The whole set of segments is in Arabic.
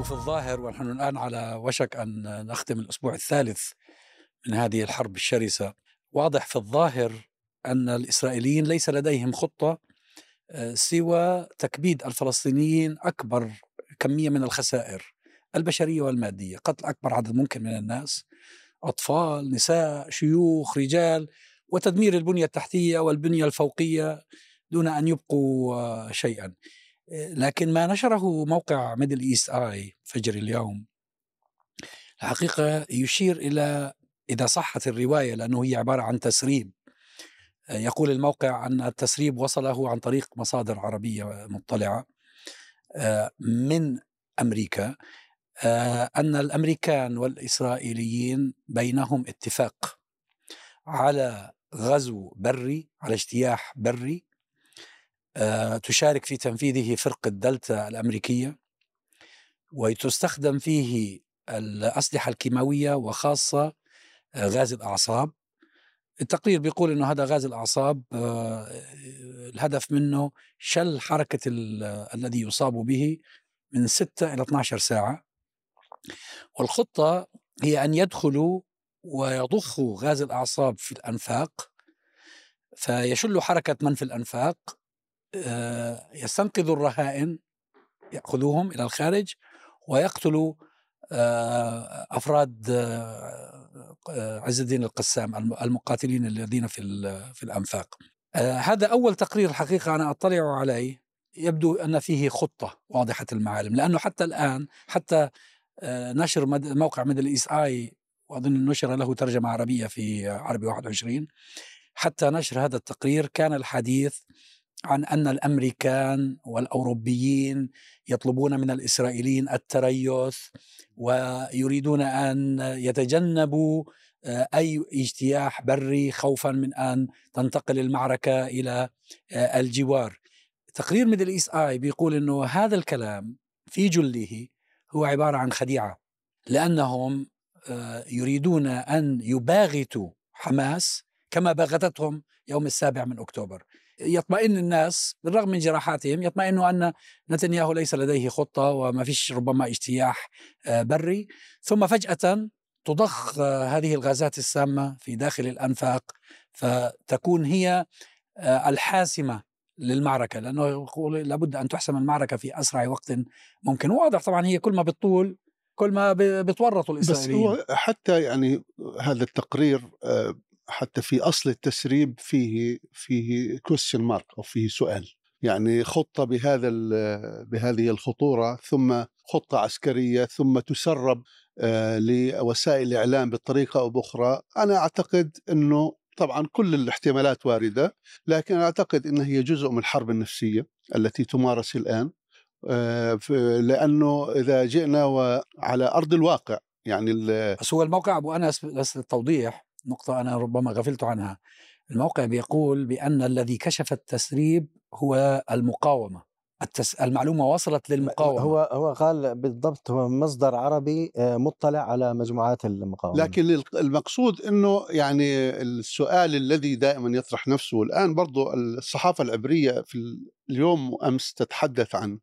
يبدو في الظاهر ونحن الآن على وشك أن نختم الأسبوع الثالث من هذه الحرب الشرسة. واضح في الظاهر أن الإسرائيليين ليس لديهم خطة آه، سوى تكبيد الفلسطينيين أكبر كمية من الخسائر البشرية والمادية. قتل أكبر عدد ممكن من الناس أطفال نساء شيوخ رجال وتدمير البنية التحتية والبنية الفوقية دون أن يبقوا آه، شيئا. لكن ما نشره موقع ميدل إيست آي فجر اليوم. الحقيقة يشير إلى إذا صحت الرواية لأنه هي عبارة عن تسريب. يقول الموقع أن التسريب وصله عن طريق مصادر عربية مطلعة آه، من أمريكا آه، أن الأمريكان والإسرائيليين بينهم اتفاق على غزو بري على اجتياح بري تشارك في تنفيذه فرقة دلتا الأمريكية وتستخدم فيه الأسلحة الكيماوية وخاصة آه، غاز الأعصاب. التقرير بيقول إنه هذا غاز الأعصاب آه، الهدف منه شل حركة الذي يصاب به من 6 إلى 12 ساعة. والخطة هي أن يدخلوا ويضخوا غاز الأعصاب في الأنفاق فيشلوا حركة من في الأنفاق آه، يستنقذوا الرهائن يأخذوهم إلى الخارج ويقتلوا آه، أفراد آه، عز الدين القسام المقاتلين الذين في في الأنفاق. هذا أول تقرير الحقيقة أنا أطلع عليه يبدو أن فيه خطة واضحة المعالم لأنه حتى الآن حتى نشر موقع ميدل ايس آي وأظن نشر له ترجمة عربية في عربي 21 حتى نشر هذا التقرير كان الحديث عن أن الأمريكان والأوروبيين يطلبون من الإسرائيليين التريث ويريدون أن يتجنبوا آه، أي اجتياح بري خوفا من أن تنتقل المعركة إلى آه، الجوار. تقرير ميدل إيست آي بيقول إنه هذا الكلام في جله هو عبارة عن خديعة لأنهم آه، يريدون أن يباغتوا حماس كما باغتتهم يوم السابع من أكتوبر يطمئن الناس بالرغم من جراحاتهم يطمئنوا أن نتنياهو ليس لديه خطة وما فيش ربما اجتياح آه، بري. ثم فجأة تضخ آه، هذه الغازات السامة في داخل الأنفاق فتكون هي آه، الحاسمة للمعركة. لأنه يقول لابد أن تحسم المعركة في أسرع وقت ممكن. واضح طبعا هي كل ما بتطول كل ما بتورطوا الإسرائيليين بس هو حتى يعني هذا التقرير حتى في أصل التسريب فيه فيه كويستشن مارك أو فيه سؤال. يعني خطه بهذا بهذه الخطورة ثم خطة عسكرية ثم تسرب آه، لوسائل الاعلام بطريقة أو بأخرى. أنا أعتقد إنه طبعا كل الاحتمالات واردة لكن أعتقد إنها هي جزء من الحرب النفسية التي تمارس الآن. آه، لأنه إذا جئنا على أرض الواقع يعني بس هو الموقع أبو أنس بس للتوضيح نقطة أنا ربما غفلت عنها. الموقع بيقول بأن الذي كشف التسريب هو المقاومة. التس... المعلومة وصلت للمقاومة. هو هو قال بالضبط هو مصدر عربي آه، مطلع على مجموعات المقاومة. لكن المقصود أنه يعني السؤال الذي دائما يطرح نفسه الآن برضو الصحافة العبرية في اليوم وأمس تتحدث عن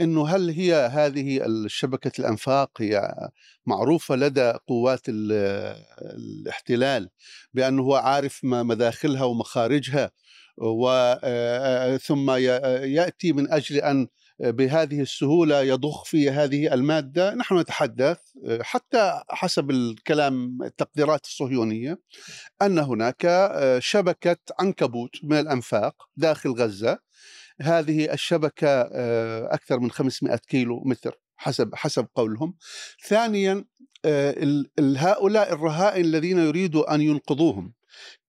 إنه هل هي هذه شبكة الأنفاق هي معروفة لدى قوات الاحتلال بأنه هو عارف مداخلها ومخارجها وثم يأتي من أجل أن بهذه السهولة يضخ في هذه المادة؟ نحن نتحدث حتى حسب الكلام التقديرات الصهيونية أن هناك شبكة عنكبوت من الأنفاق داخل غزة هذه الشبكة آه، أكثر من 500 كيلو متر حسب حسب قولهم. ثانيا آه، هؤلاء الرهائن الذين يريدوا أن ينقذوهم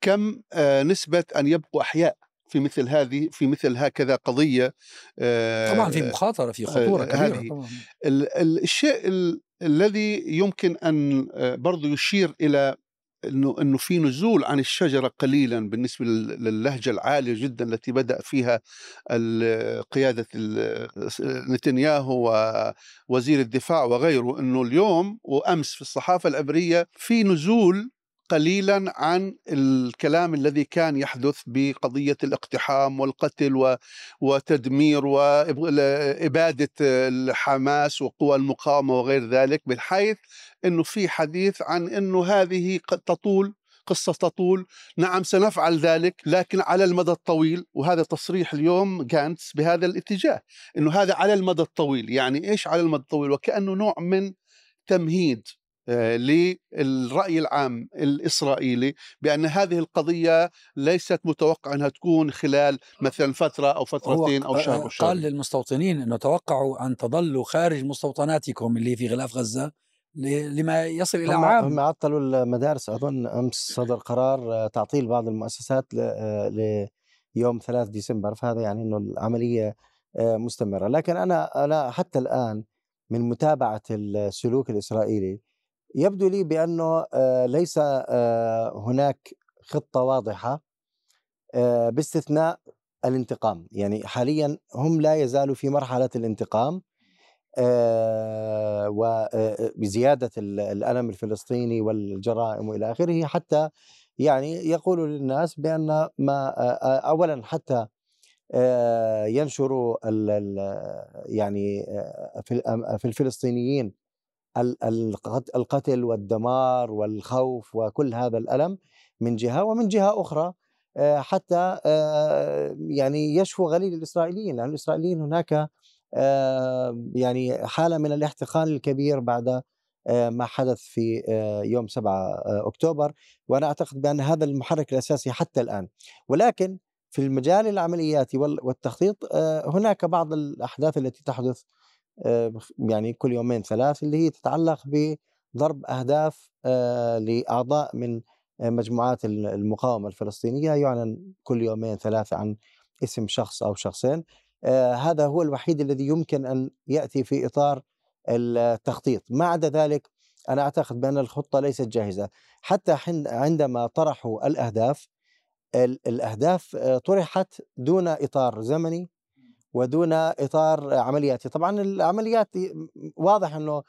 كم آه، نسبة أن يبقوا أحياء في مثل هذه في مثل هكذا قضية؟ طبعا في مخاطرة في خطورة كبيرة طبعا. الشيء الذي يمكن أن برضو يشير إلى إنه إنه في نزول عن الشجرة قليلا بالنسبة للهجة العالية جدا التي بدأ فيها قيادة نتنياهو ووزير الدفاع وغيره إنه اليوم وأمس في الصحافة العبرية في نزول قليلا عن الكلام الذي كان يحدث بقضية الاقتحام والقتل وتدمير وإبادة الحماس وقوى المقاومة وغير ذلك بحيث إنه في حديث عن إنه هذه قد تطول قصة تطول. نعم سنفعل ذلك لكن على المدى الطويل. وهذا تصريح اليوم جانتس بهذا الاتجاه إنه هذا على المدى الطويل. يعني إيش على المدى الطويل؟ وكأنه نوع من تمهيد. للرأي العام الإسرائيلي بأن هذه القضية ليست متوقع أنها تكون خلال مثلا فترة أو فترتين أو شهر أو قال شهر للمستوطنين أنه توقعوا أن تظلوا خارج مستوطناتكم اللي في غلاف غزة ل- لما يصل إلى هم عام. هم عطلوا المدارس اظن أمس صدر قرار آه، تعطيل بعض المؤسسات ل- آه، ليوم 3 ديسمبر فهذا يعني إنه العملية آه، مستمرة. لكن أنا أنا حتى الآن من متابعة السلوك الإسرائيلي يبدو لي بأنه آه، ليس آه، هناك خطة واضحة آه، باستثناء الانتقام. يعني حاليا هم لا يزالوا في مرحلة الانتقام وبزيادة الألم الفلسطيني والجرائم وإلى آخره حتى يعني يقول للناس بأن ما أولا حتى ينشروا يعني في الفلسطينيين القتل والدمار والخوف وكل هذا الألم من جهة ومن جهة أخرى آه، حتى آه، يعني يشفو غليل الإسرائيليين لأن الإسرائيليين هناك آه، يعني حالة من الاحتقان الكبير بعد ما حدث في يوم 7 آه، أكتوبر. وأنا أعتقد بأن هذا المحرك الأساسي حتى الآن. ولكن في المجال العملياتي وال- والتخطيط هناك بعض الأحداث التي تحدث يعني كل يومين ثلاث اللي هي تتعلق بضرب أهداف آه، لأعضاء من آه، مجموعات ال- المقاومة الفلسطينية يعلن كل يومين ثلاثة عن اسم شخص أو شخصين. آه، هذا هو الوحيد الذي يمكن أن يأتي في إطار التخطيط. ما عدا ذلك أنا أعتقد بأن الخطة ليست جاهزة. حتى عندما طرحوا الأهداف ال- الأهداف آه، طرحت دون إطار زمني ودون إطار عملياتي. طبعا العمليات واضح أنه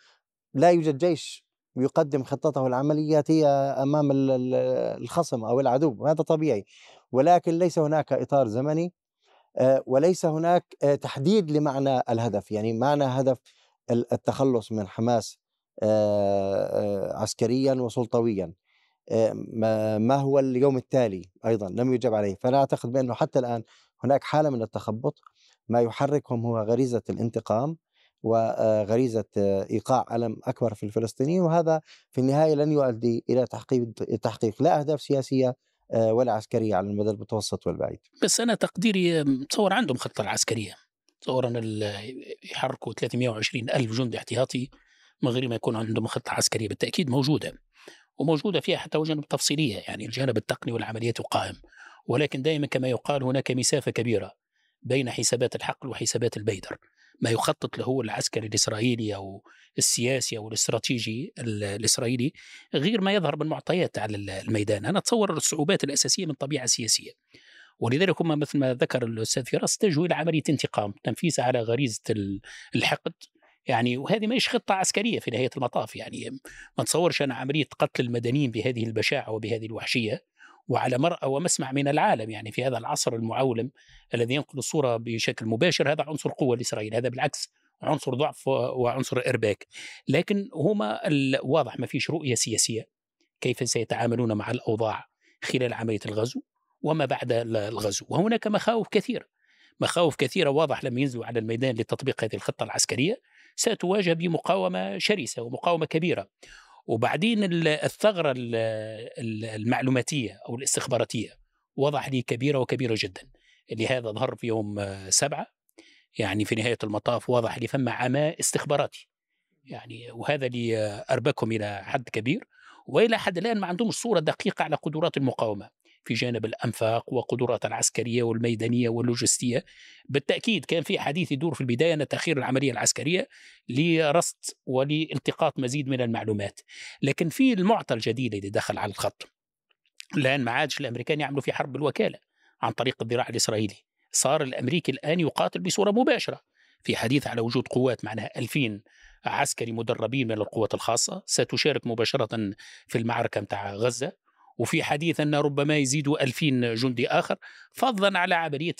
لا يوجد جيش يقدم خطته العملياتية أمام ال- ال- الخصم أو العدو وهذا طبيعي. ولكن ليس هناك إطار زمني آه، وليس هناك آه، تحديد لمعنى الهدف. يعني معنى هدف ال- التخلص من حماس آه، عسكريا وسلطويا ما هو اليوم التالي أيضا لم يجب عليه. فأنا أعتقد بأنه حتى الآن هناك حالة من التخبط ما يحركهم هو غريزة الانتقام وغريزه آه، إيقاع ألم أكبر في الفلسطينيين وهذا في النهاية لن يؤدي إلى تحقيق تحقيق لا أهداف سياسية آه، ولا عسكرية على المدى المتوسط والبعيد. بس أنا تقديري متصور عندهم خطة العسكرية. تصور أن يحركوا 320 ألف جندي احتياطي من غير ما يكون عندهم خطة عسكرية. بالتأكيد موجودة وموجودة فيها حتى جانب تفصيلية يعني الجانب التقني والعمليات قائم. ولكن دائما كما يقال هناك مسافة كبيرة بين حسابات الحقل وحسابات البيدر. ما يخطط له العسكري الإسرائيلي أو السياسي أو الاستراتيجي ال- الإسرائيلي غير ما يظهر من معطيات على ال- الميدان. أنا أتصور الصعوبات الأساسية من طبيعة سياسية. ولذلك هم مثل ما ذكر الأستاذ فراس اتجهوا إلى عمليه انتقام تنفيذ على غريزة ال- الحقد. يعني وهذه ما خطة عسكرية في نهاية المطاف. يعني ما تصورش أنا عملية قتل المدنيين بهذه البشاعة وبهذه الوحشية. وعلى مرأى ومسمع من العالم يعني في هذا العصر المعولم الذي ينقل الصورة بشكل مباشر هذا عنصر قوة لإسرائيل هذا بالعكس عنصر ضعف وعنصر إرباك. لكن هما واضح ما فيش رؤية سياسية كيف سيتعاملون مع الأوضاع خلال عملية الغزو وما بعد ال- الغزو. وهناك مخاوف كثيرة مخاوف كثيرة واضح لما ينزلوا على الميدان لتطبيق هذه الخطة العسكرية ستواجه بمقاومة شرسة ومقاومة كبيرة. وبعدين ال- الثغرة ال- ال- المعلوماتية أو الاستخباراتية واضح لي كبيرة وكبيرة جدا. لهذا ظهر في يوم سبعة يعني في نهاية المطاف واضح لي فما عماء استخباراتي. يعني وهذا اللي أربكهم إلى حد كبير وإلى حد الآن ما عندهمش صورة دقيقة على قدرات المقاومة. في جانب الأنفاق وقدرات العسكرية والميدانية واللوجستية. بالتأكيد كان في حديث يدور في البداية أن تأخير العملية العسكرية لرصد ولالتقاط مزيد من المعلومات. لكن في المعطى الجديد اللي دخل على الخط الآن ما عادش الأمريكان يعملوا في حرب الوكالة عن طريق الذراع الإسرائيلي. صار الأمريكي الآن يقاتل بصورة مباشرة. في حديث على وجود قوات معناها 2000 عسكري مدربين من القوات الخاصة ستشارك مباشرة في المعركة متاع غزة. وفي حديث أن ربما يزيدوا ألفين جندي آخر فضلا على عملية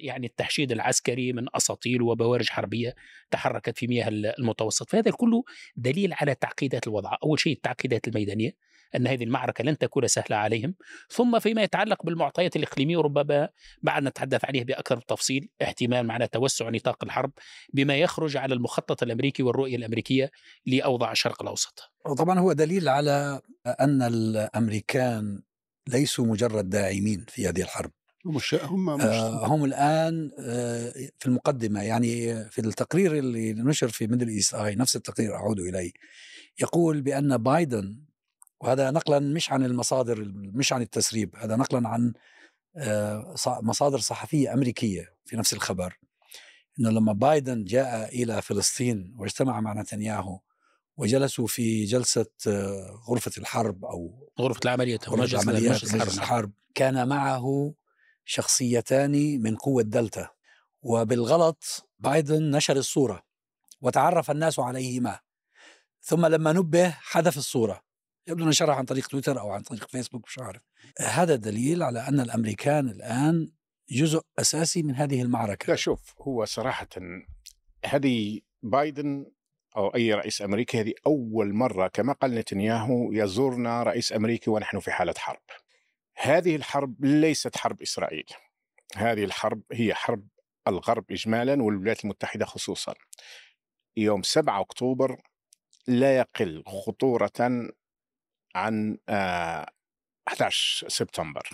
يعني التحشيد العسكري من أساطيل وبوارج حربية تحركت في مياه المتوسط. فهذا كله دليل على تعقيدات الوضع. أول شيء التعقيدات الميدانية. أن هذه المعركة لن تكون سهلة عليهم. ثم فيما يتعلق بالمعطيات الإقليمية وربما بعد نتحدث عليه بأكثر تفصيل احتمال معنا توسع نطاق الحرب بما يخرج على المخطط الأمريكي والرؤية الأمريكية لأوضاع الشرق الأوسط. طبعا هو دليل على أن الأمريكان ليسوا مجرد داعمين في هذه الحرب. مش هم مش آه هم الآن آه في المقدمة يعني في التقرير اللي نشر في ميدل إيست اي نفس التقرير أعود إليه يقول بأن بايدن وهذا نقلا مش عن المصادر مش عن التسريب هذا نقلا عن آه مصادر صحفية أمريكية في نفس الخبر إنه لما بايدن جاء إلى فلسطين واجتمع مع نتنياهو وجلسوا في جلسة آه، غرفة الحرب أو غرفة العمليات غرفة العمليات الحرب كان معه شخصيتان من قوة دلتا. وبالغلط بايدن نشر الصورة وتعرف الناس عليهما. ثم لما نبه حذف الصورة. يبدو نشرها عن طريق تويتر أو عن طريق فيسبوك مش عارف. هذا دليل على أن الأمريكان الآن جزء أساسي من هذه المعركة. لا شوف هو صراحة هذه بايدن أو أي رئيس أمريكي هذه أول مرة كما قال نتنياهو يزورنا رئيس أمريكي ونحن في حالة حرب. هذه الحرب ليست حرب إسرائيل. هذه الحرب هي حرب الغرب اجمالا والولايات المتحدة خصوصا. يوم 7 أكتوبر لا يقل خطورة عن 11 آه، سبتمبر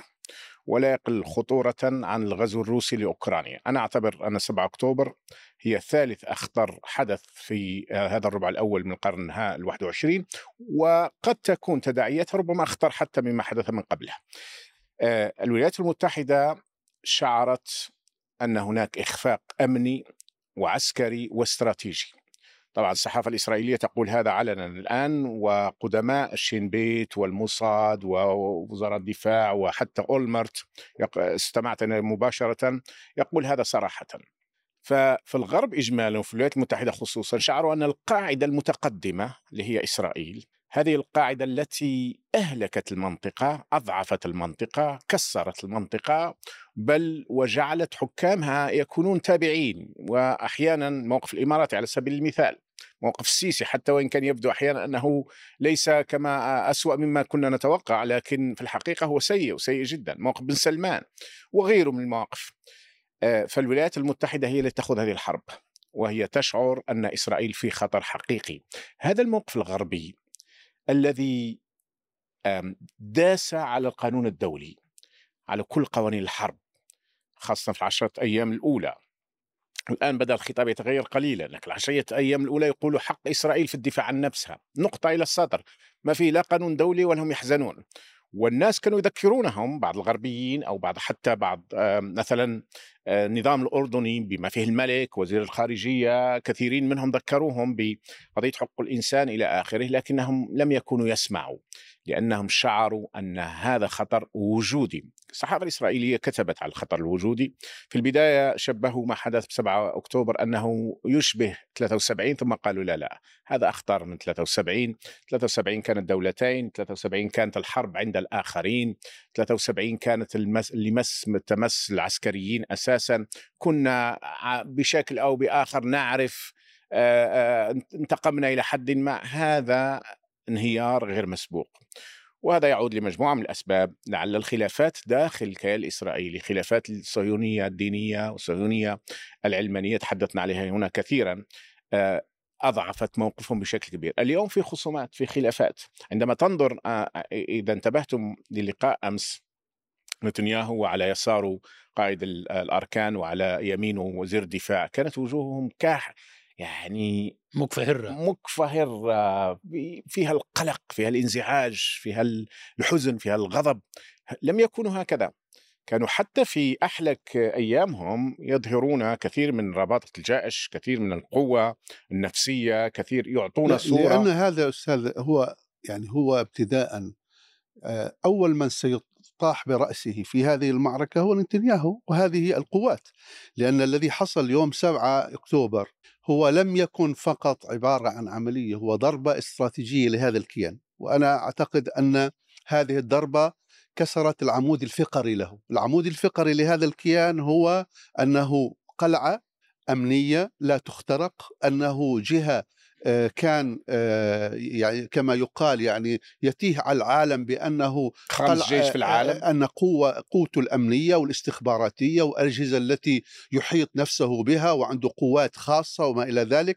ولا يقل خطورة عن الغزو الروسي لأوكرانيا. أنا أعتبر أن 7 أكتوبر هي ثالث أخطر حدث في آه، هذا الربع الأول من القرن ال 21 وقد تكون تداعياتها ربما أخطر حتى مما حدث من قبلها. آه، الولايات المتحدة شعرت أن هناك إخفاق أمني وعسكري واستراتيجي. طبعا الصحافة الإسرائيلية تقول هذا علنا الآن وقدماء الشين بيت والموساد ووزارة الدفاع وحتى أولمرت استمعت مباشرة يقول هذا صراحة. ففي الغرب إجمالا وفي الولايات المتحدة خصوصا شعروا أن القاعدة المتقدمة اللي هي إسرائيل هذه القاعدة التي أهلكت المنطقة أضعفت المنطقة كسرت المنطقة بل وجعلت حكامها يكونون تابعين وأحيانا موقف الإمارات على سبيل المثال. موقف السيسي حتى وإن كان يبدو أحيانا أنه ليس كما أسوأ مما كنا نتوقع لكن في الحقيقة هو سيء وسيء جدا. موقف بن سلمان وغيره من المواقف. فالولايات المتحدة هي التي تأخذ هذه الحرب وهي تشعر أن إسرائيل في خطر حقيقي. هذا الموقف الغربي الذي داس على القانون الدولي على كل قوانين الحرب خاصة في العشرة أيام الأولى. الآن بدأ الخطاب يتغير قليلا لكن العشرية أيام الأولى يقول حق إسرائيل في الدفاع عن نفسها. نقطة إلى السطر. ما في لا قانون دولي ولا هم يحزنون. والناس كانوا يذكرونهم بعض الغربيين أو بعض حتى بعض مثلا النظام الأردني بما فيه الملك وزير الخارجية كثيرين منهم ذكروهم بقضية حقوق الإنسان إلى آخره لكنهم لم يكونوا يسمعوا. لأنهم شعروا أن هذا خطر وجودي. الصحافة الإسرائيلية كتبت على الخطر الوجودي. في البداية شبهوا ما حدث ب 7 أكتوبر أنه يشبه 73 ثم قالوا لا لا هذا أخطر من 73 73 كانت دولتين 73 كانت الحرب عند الآخرين. 73 كانت المس... لمس تمس العسكريين أساسا. كنا بشكل أو بآخر نعرف انتقمنا إلى حد ما. هذا انهيار غير مسبوق. وهذا يعود لمجموعة من الأسباب لعل الخلافات داخل الكيان الإسرائيلي خلافات الصهيونية الدينية والصهيونية العلمانية تحدثنا عليها هنا كثيرا أضعفت موقفهم بشكل كبير. اليوم في خصومات في خلافات. عندما تنظر إذا انتبهتم للقاء أمس نتنياهو وعلى يساره قائد الأركان وعلى يمينه وزير الدفاع كانت وجوههم كاح يعني مكفهرة. مكفهرة فيها القلق فيها الانزعاج فيها الحزن فيها الغضب. لم يكونوا هكذا. كانوا حتى في أحلك أيامهم يظهرون كثير من رباطة الجائش كثير من القوة النفسية كثير يعطون صورة. لأن هذا أستاذ هو يعني هو ابتداء آه، أول من سيطاح برأسه في هذه المعركة هو نتنياهو وهذه القوات. لأن الذي حصل يوم 7 أكتوبر هو لم يكن فقط عبارة عن عملية هو ضربة استراتيجية لهذا الكيان. وأنا أعتقد أن هذه الضربة كسرت العمود الفقري له. العمود الفقري لهذا الكيان هو أنه قلعة أمنية لا تخترق أنه جهة كان آه، يعني كما يقال يعني يتيه على العالم بأنه خامس جيش في العالم. أن قوة قوته الأمنية والاستخباراتية والأجهزة التي يحيط نفسه بها وعنده قوات خاصة وما إلى ذلك.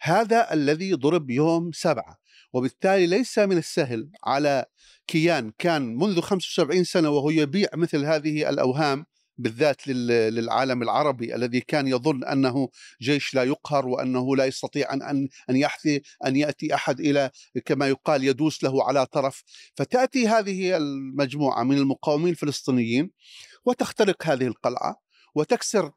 هذا الذي ضرب يوم سبعة وبالتالي ليس من السهل على كيان. كان منذ 75 سنة وهو يبيع مثل هذه الأوهام بالذات للعالم العربي الذي كان يظن أنه جيش لا يقهر وأنه لا يستطيع ان ان أن يحثي أن يأتي أحد إلى كما يقال يدوس له على طرف. فتأتي هذه المجموعة من المقاومين الفلسطينيين وتخترق هذه القلعة. وتكسر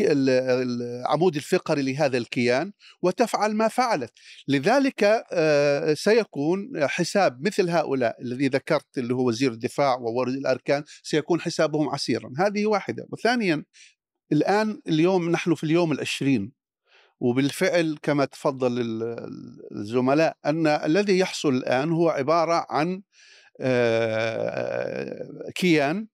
العمود الفقري لهذا الكيان وتفعل ما فعلت. لذلك آه، سيكون حساب مثل هؤلاء الذي ذكرت اللي هو وزير الدفاع وورد الأركان سيكون حسابهم عسيرا. هذه واحدة. وثانيا الآن اليوم نحن في اليوم العشرين وبالفعل كما تفضل الزملاء أن الذي يحصل الآن هو عبارة عن آه، كيان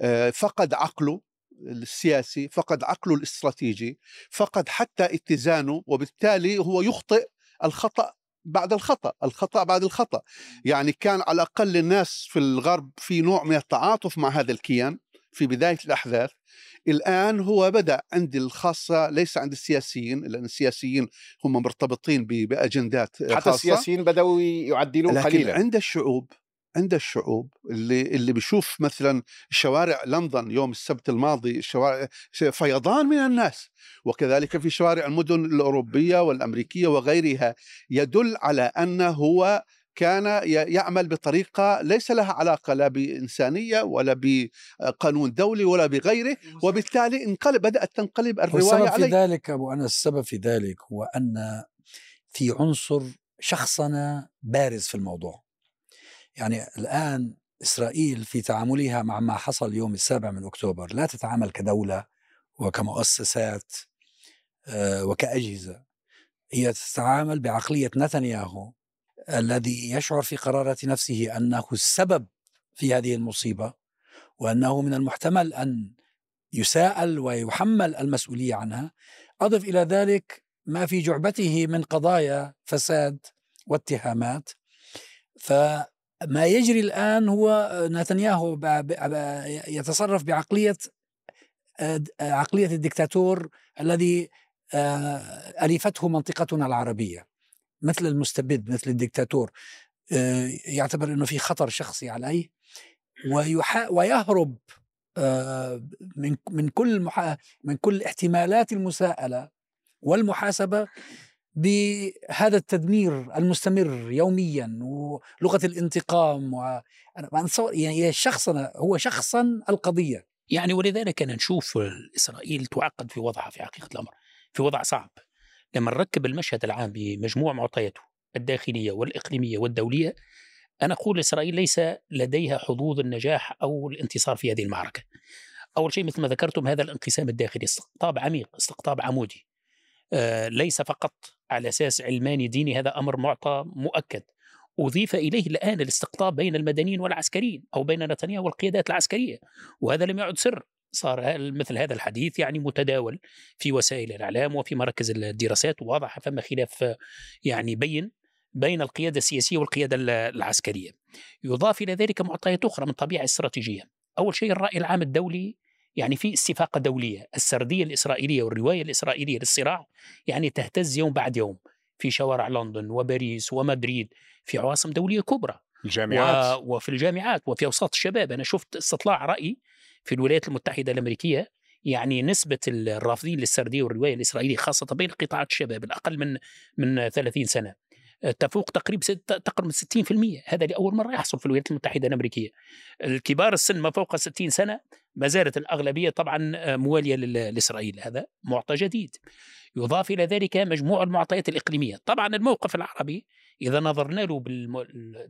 آه، فقد عقله السياسي فقد عقله الاستراتيجي فقد حتى اتزانه وبالتالي هو يخطئ الخطأ بعد الخطأ الخطأ بعد الخطأ. يعني كان على الأقل الناس في الغرب في نوع من التعاطف مع هذا الكيان في بداية الأحداث. الآن هو بدأ عند الخاصة ليس عند السياسيين لأن السياسيين هم مرتبطين بأجندات حتى خاصة. السياسيين بدأوا يعدلوا قليلا. عند الشعوب عند الشعوب اللي اللي بيشوف مثلا شوارع لندن يوم السبت الماضي شوارع فيضان من الناس. وكذلك في شوارع المدن الأوروبية والأمريكية وغيرها يدل على انه هو كان يعمل بطريقة ليس لها علاقة لا بإنسانية ولا بقانون دولي ولا بغيره وبالتالي انقلب بدأت تنقلب الرواية عليه. في ذلك أبو انس السبب في ذلك هو أن في عنصر شخصنه بارز في الموضوع. يعني الآن إسرائيل في تعاملها مع ما حصل يوم السابع من أكتوبر لا تتعامل كدولة وكمؤسسات آه، وكأجهزة. هي تتعامل بعقلية نتنياهو الذي يشعر في قرارة نفسه أنه السبب في هذه المصيبة وأنه من المحتمل أن يساءل ويحمل المسؤولية عنها. أضف إلى ذلك ما في جعبته من قضايا فساد واتهامات. ف ما يجري الآن هو نتنياهو يتصرف بعقلية عقلية الدكتاتور الذي ألفته منطقتنا العربية مثل المستبد مثل الدكتاتور. يعتبر أنه في خطر شخصي عليه. ويهرب من من كل من كل احتمالات المساءلة والمحاسبة. بهذا التدمير المستمر يوميا ولغة الانتقام و يعني شخصنا هو شخصا القضية. يعني ولذلك نشوف إسرائيل تعقد في وضعها في حقيقه الأمر في وضع صعب. لما نركب المشهد العام بمجموع معطياته الداخلية والإقليمية والدولية أنا أقول إسرائيل ليس لديها حظوظ النجاح أو الانتصار في هذه المعركة. أول شيء مثل ما ذكرتم هذا الانقسام الداخلي استقطاب عميق استقطاب عمودي. ليس فقط على أساس علماني ديني هذا أمر معطى مؤكد أضيف إليه الآن الاستقطاب بين المدنيين والعسكريين أو بين نتنياهو والقيادات العسكرية وهذا لم يعد سر صار مثل هذا الحديث يعني متداول في وسائل الإعلام وفي مراكز الدراسات وواضح فما خلاف يعني بين بين القيادة السياسية والقيادة العسكرية. يضاف إلى ذلك معطيات أخرى من طبيعة استراتيجية. أول شيء الرأي العام الدولي يعني في استفاقه دولية، السردية الإسرائيلية والرواية الإسرائيلية للصراع يعني تهتز يوم بعد يوم في شوارع لندن وباريس ومدريد في عواصم دولية كبرى الجامعات. و... وفي الجامعات وفي أوساط الشباب. أنا شفت استطلاع رأي في الولايات المتحدة الأمريكية يعني نسبة الرافضين للسردية والرواية الإسرائيلية خاصة بين قطاعات الشباب الأقل من من 30 سنة تفوق تقريبا تقرب 60% هذا لأول مرة يحصل في الولايات المتحدة الأمريكية. الكبار السن ما فوق 60 سنة ما زالت الأغلبية طبعا موالية لإسرائيل. هذا معطى جديد. يضاف إلى ذلك مجموع المعطيات الإقليمية. طبعا الموقف العربي إذا نظرنا له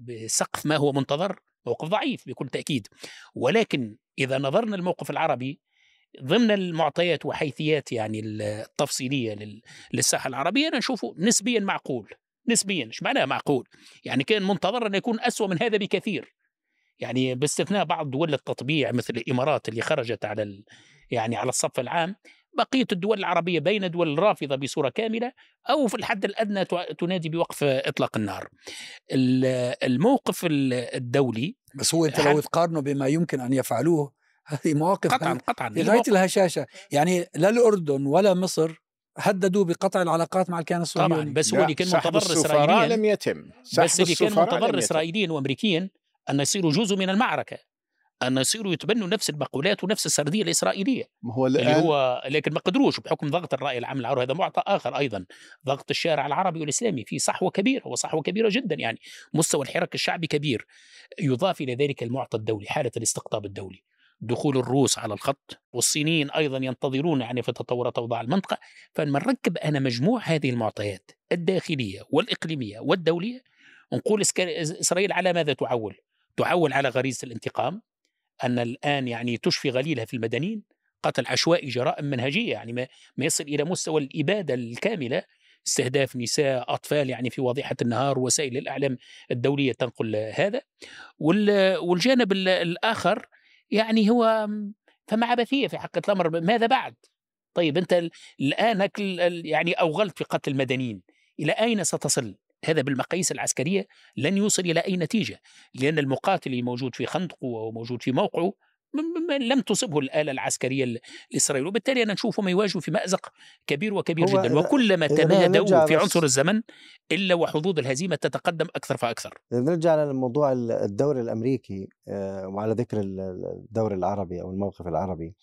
بسقف ما هو منتظر موقف ضعيف بكل تأكيد. ولكن إذا نظرنا الموقف العربي ضمن المعطيات وحيثيات يعني التفصيلية للساحة العربية نشوفه نسبيا معقول. نسبيا إيش معناها معقول؟ يعني كان منتظر أن يكون أسوأ من هذا بكثير. يعني باستثناء بعض دول التطبيع مثل الإمارات اللي خرجت على ال... يعني على الصف العام بقية الدول العربية بين دول رافضة بصورة كاملة أو في الحد الأدنى تنادي بوقف إطلاق النار. الموقف الدولي بس هو أنت لو تقارنه بما يمكن أن يفعلوه هذه مواقف قطعا قطعا في غاية الهشاشة. يعني لا الأردن ولا مصر هددوا بقطع العلاقات مع الكيان الصهيوني. طبعا بس هو اللي كان منتظر اسرائيليا. لم يتم. بس اللي كان منتظر اسرائيليين وامريكيين أن يصيروا جزء من المعركة أن يصيروا يتبنوا نفس المقولات ونفس السردية الإسرائيلية. ما هو اللي هو لكن ما قدروش بحكم ضغط الرأي العام العربي هذا معطى آخر أيضا. ضغط الشارع العربي والإسلامي في صحوة كبيرة وصحوة كبيرة جدا. يعني مستوى الحراك الشعبي كبير. يضاف إلى ذلك المعطى الدولي حالة الاستقطاب الدولي. دخول الروس على الخط والصينيين أيضا ينتظرون يعني في تطورات اوضاع المنطقة. فلما نركب أنا مجموع هذه المعطيات الداخلية والإقليمية والدولية ونقول إسرائيل على ماذا تعول؟ تعول على غريزه الانتقام أن الآن يعني تشفي غليلها في المدنيين قتل عشوائي جرائم منهجية يعني ما, ما يصل إلى مستوى الإبادة الكاملة استهداف نساء أطفال يعني في واضحة النهار وسائل الإعلام الدولية تنقل هذا والجانب الآخر يعني هو فما عبثية في حقيقه الأمر ماذا بعد؟ طيب أنت الآن يعني أوغلت في قتل المدنيين إلى أين ستصل؟ هذا بالمقاييس العسكرية لن يوصل إلى أي نتيجة لأن المقاتل الموجود في خندقه وموجود في موقعه لم تصبه الآلة العسكرية الإسرائيلية وبالتالي أنا نشوفهم يواجهوا في مأزق كبير وكبير جدا. وكلما تمادوا في عنصر الزمن إلا وحظوظ الهزيمة تتقدم أكثر فأكثر. نرجع للموضوع الدوري الأمريكي آه، وعلى ذكر الدوري العربي أو الموقف العربي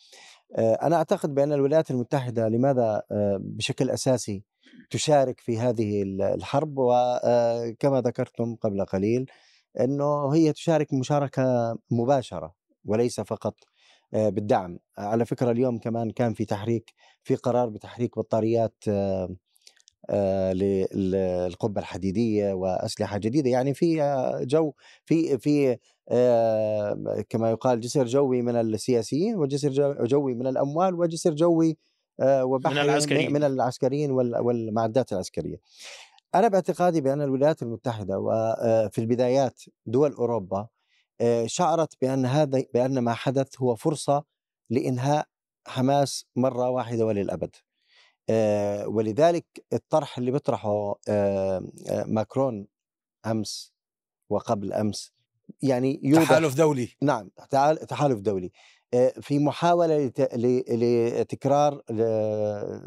آه، أنا أعتقد بأن الولايات المتحدة لماذا آه، بشكل أساسي تشارك في هذه الحرب وكما ذكرتم قبل قليل أنه هي تشارك مشاركة مباشرة وليس فقط بالدعم. على فكرة اليوم كمان كان في تحريك في قرار بتحريك بطاريات للقبة الحديدية وأسلحة جديدة. يعني في جو في في كما يقال جسر جوي من السياسيين وجسر جوي من الأموال وجسر جوي وبحري من العسكريين. من العسكريين والمعدات العسكرية. أنا باعتقادي بأن الولايات المتحدة وفي البدايات دول أوروبا شعرت بأن هذا بأن ما حدث هو فرصة لإنهاء حماس مرة واحدة وللأبد. ولذلك الطرح اللي بيطرحه ماكرون أمس وقبل أمس يعني يوضح تحالف دولي. نعم تحالف دولي. في محاولة لتكرار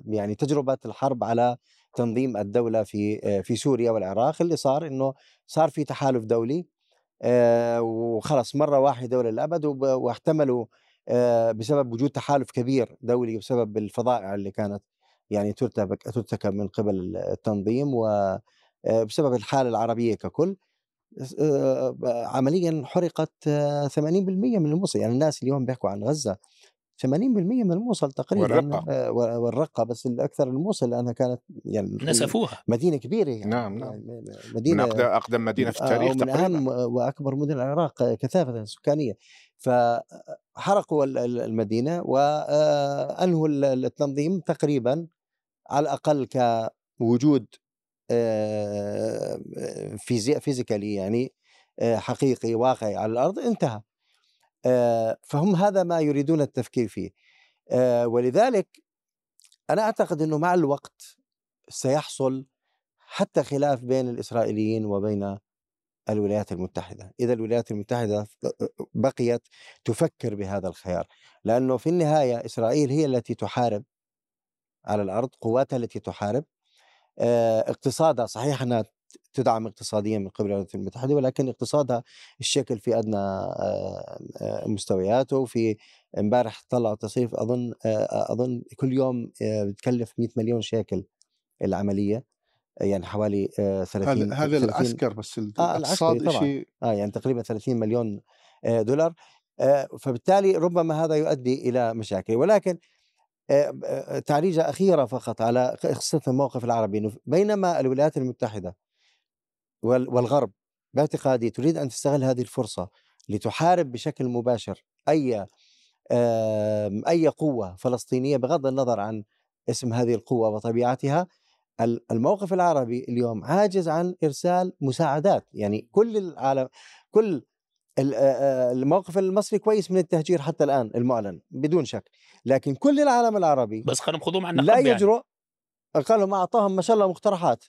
يعني تجربة الحرب على تنظيم الدولة في في سوريا والعراق اللي صار إنه صار في تحالف دولي آه، وخلص مرة واحدة وللأبد واحتملوا آه، بسبب وجود تحالف كبير دولي بسبب الفظائع اللي كانت. يعني ترتكب ترتكب من قبل التنظيم وبسبب آه، الحالة العربية ككل عمليا حرقت 80% من الموصل. يعني الناس اليوم بيحكوا عن غزة 80% من الموصل تقريبا والرقة. والرقة بس الأكثر الموصل لأنها كانت يعني نسفوها. مدينة كبيرة يعني نعم نعم. يعني مدينة من أقدم مدينة في التاريخ من أهم وأكبر مدن العراق كثافة سكانية. فحرقوا المدينة وأنهوا التنظيم تقريبا على الأقل كوجود فيزيكالي يعني حقيقي واقعي على الأرض انتهى. فهم هذا ما يريدون التفكير فيه. ولذلك أنا أعتقد أنه مع الوقت سيحصل حتى خلاف بين الإسرائيليين وبين الولايات المتحدة. إذا الولايات المتحدة بقيت تفكر بهذا الخيار. لأنه في النهاية إسرائيل هي التي تحارب على الأرض قواتها التي تحارب. اقتصادها صحيح أنها تدعم اقتصاديا من قبل الولايات المتحدة ولكن اقتصادها الشكل في أدنى مستوياته. في امبارح طلعوا تصريف أظن أظن كل يوم بتكلف 100 مليون شيكل العملية. يعني حوالي 30 هذا العسكر بس الاقتصاد آه شيء آه يعني تقريبا 30 مليون دولار. فبالتالي ربما هذا يؤدي إلى مشاكل. ولكن تعريجة أخيرة فقط على قصة الموقف العربي بينما الولايات المتحدة والغرب باعتقادي تريد أن تستغل هذه الفرصة لتحارب بشكل مباشر أي أي قوة فلسطينية بغض النظر عن اسم هذه القوة وطبيعتها. ال- الموقف العربي اليوم عاجز عن إرسال مساعدات يعني كل العالم كل آه، آه، الموقف المصري كويس من التهجير حتى الآن المعلن بدون شك. لكن كل العالم العربي بس خلينا خذوهم عنا لا يعني. يجرؤ قال لهم أعطاهم ما شاء الله مقترحات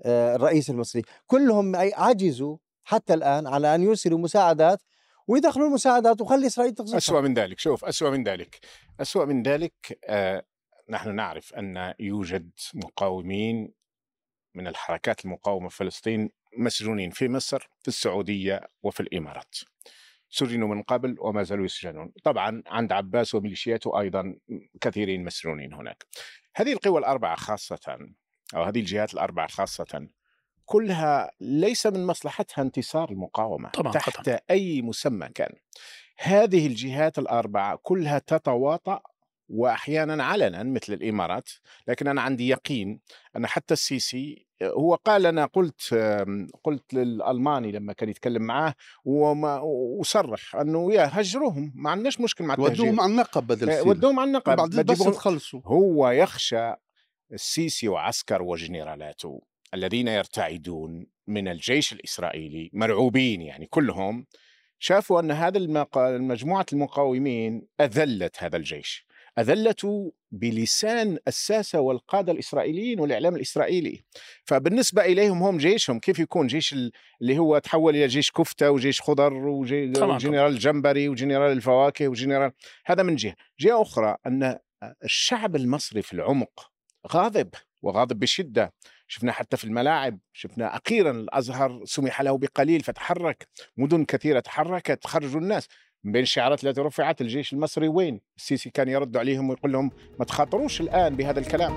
آه، الرئيس المصري. كلهم عجزوا حتى الآن على أن يرسلوا مساعدات ويدخلوا المساعدات وخلي إسرائيل تقصفها أسوأ من ذلك. شوف أسوأ من ذلك. أسوأ من ذلك آه نحن نعرف أن يوجد مقاومين من الحركات المقاومة في فلسطين مسجونين في مصر في السعودية وفي الإمارات. سجنوا من قبل وما زالوا يسجنون. طبعا عند عباس وميليشياته أيضا كثيرين مسجونين هناك. هذه القوى الأربعة خاصة أو هذه الجهات الأربعة خاصة كلها ليس من مصلحتها انتصار المقاومة طبعاً، تحت قطعاً. أي مسمى كان. هذه الجهات الأربعة كلها تتواطأ وأحيانا علنا مثل الإمارات لكن أنا عندي يقين أن حتى السيسي هو قال أنا قلت قلت للألماني لما كان يتكلم معاه وما وصرح أنه يا هجروهم ما عندناش مشكل مع التهجير. ودوهم على النقب بدل آه،. ودوهم على النقب بعد بس تخلصوا هو يخشى السيسي وعسكر وجنرالاته الذين يرتعدون من الجيش الإسرائيلي مرعوبين يعني كلهم شافوا أن هذا المق... مجموعة المقاومين أذلت هذا الجيش. أذلته بلسان الساسة والقادة الإسرائيليين والإعلام الإسرائيلي. فبالنسبة إليهم هم جيشهم كيف يكون جيش ال- اللي هو تحول إلى جيش كفتة وجيش خضر وجنرال جمبري وجنرال الفواكه وجنرال هذا من جهة. جهة أخرى أن الشعب المصري في العمق غاضب وغاضب بشدة. شفنا حتى في الملاعب شفنا أخيرا الأزهر سمح له بقليل فتحرك مدن كثيرة تحركت خرجوا الناس. من بين الشعارات التي رفعت الجيش المصري وين؟ السيسي كان يرد عليهم ويقول لهم ما تخاطروش الآن بهذا الكلام.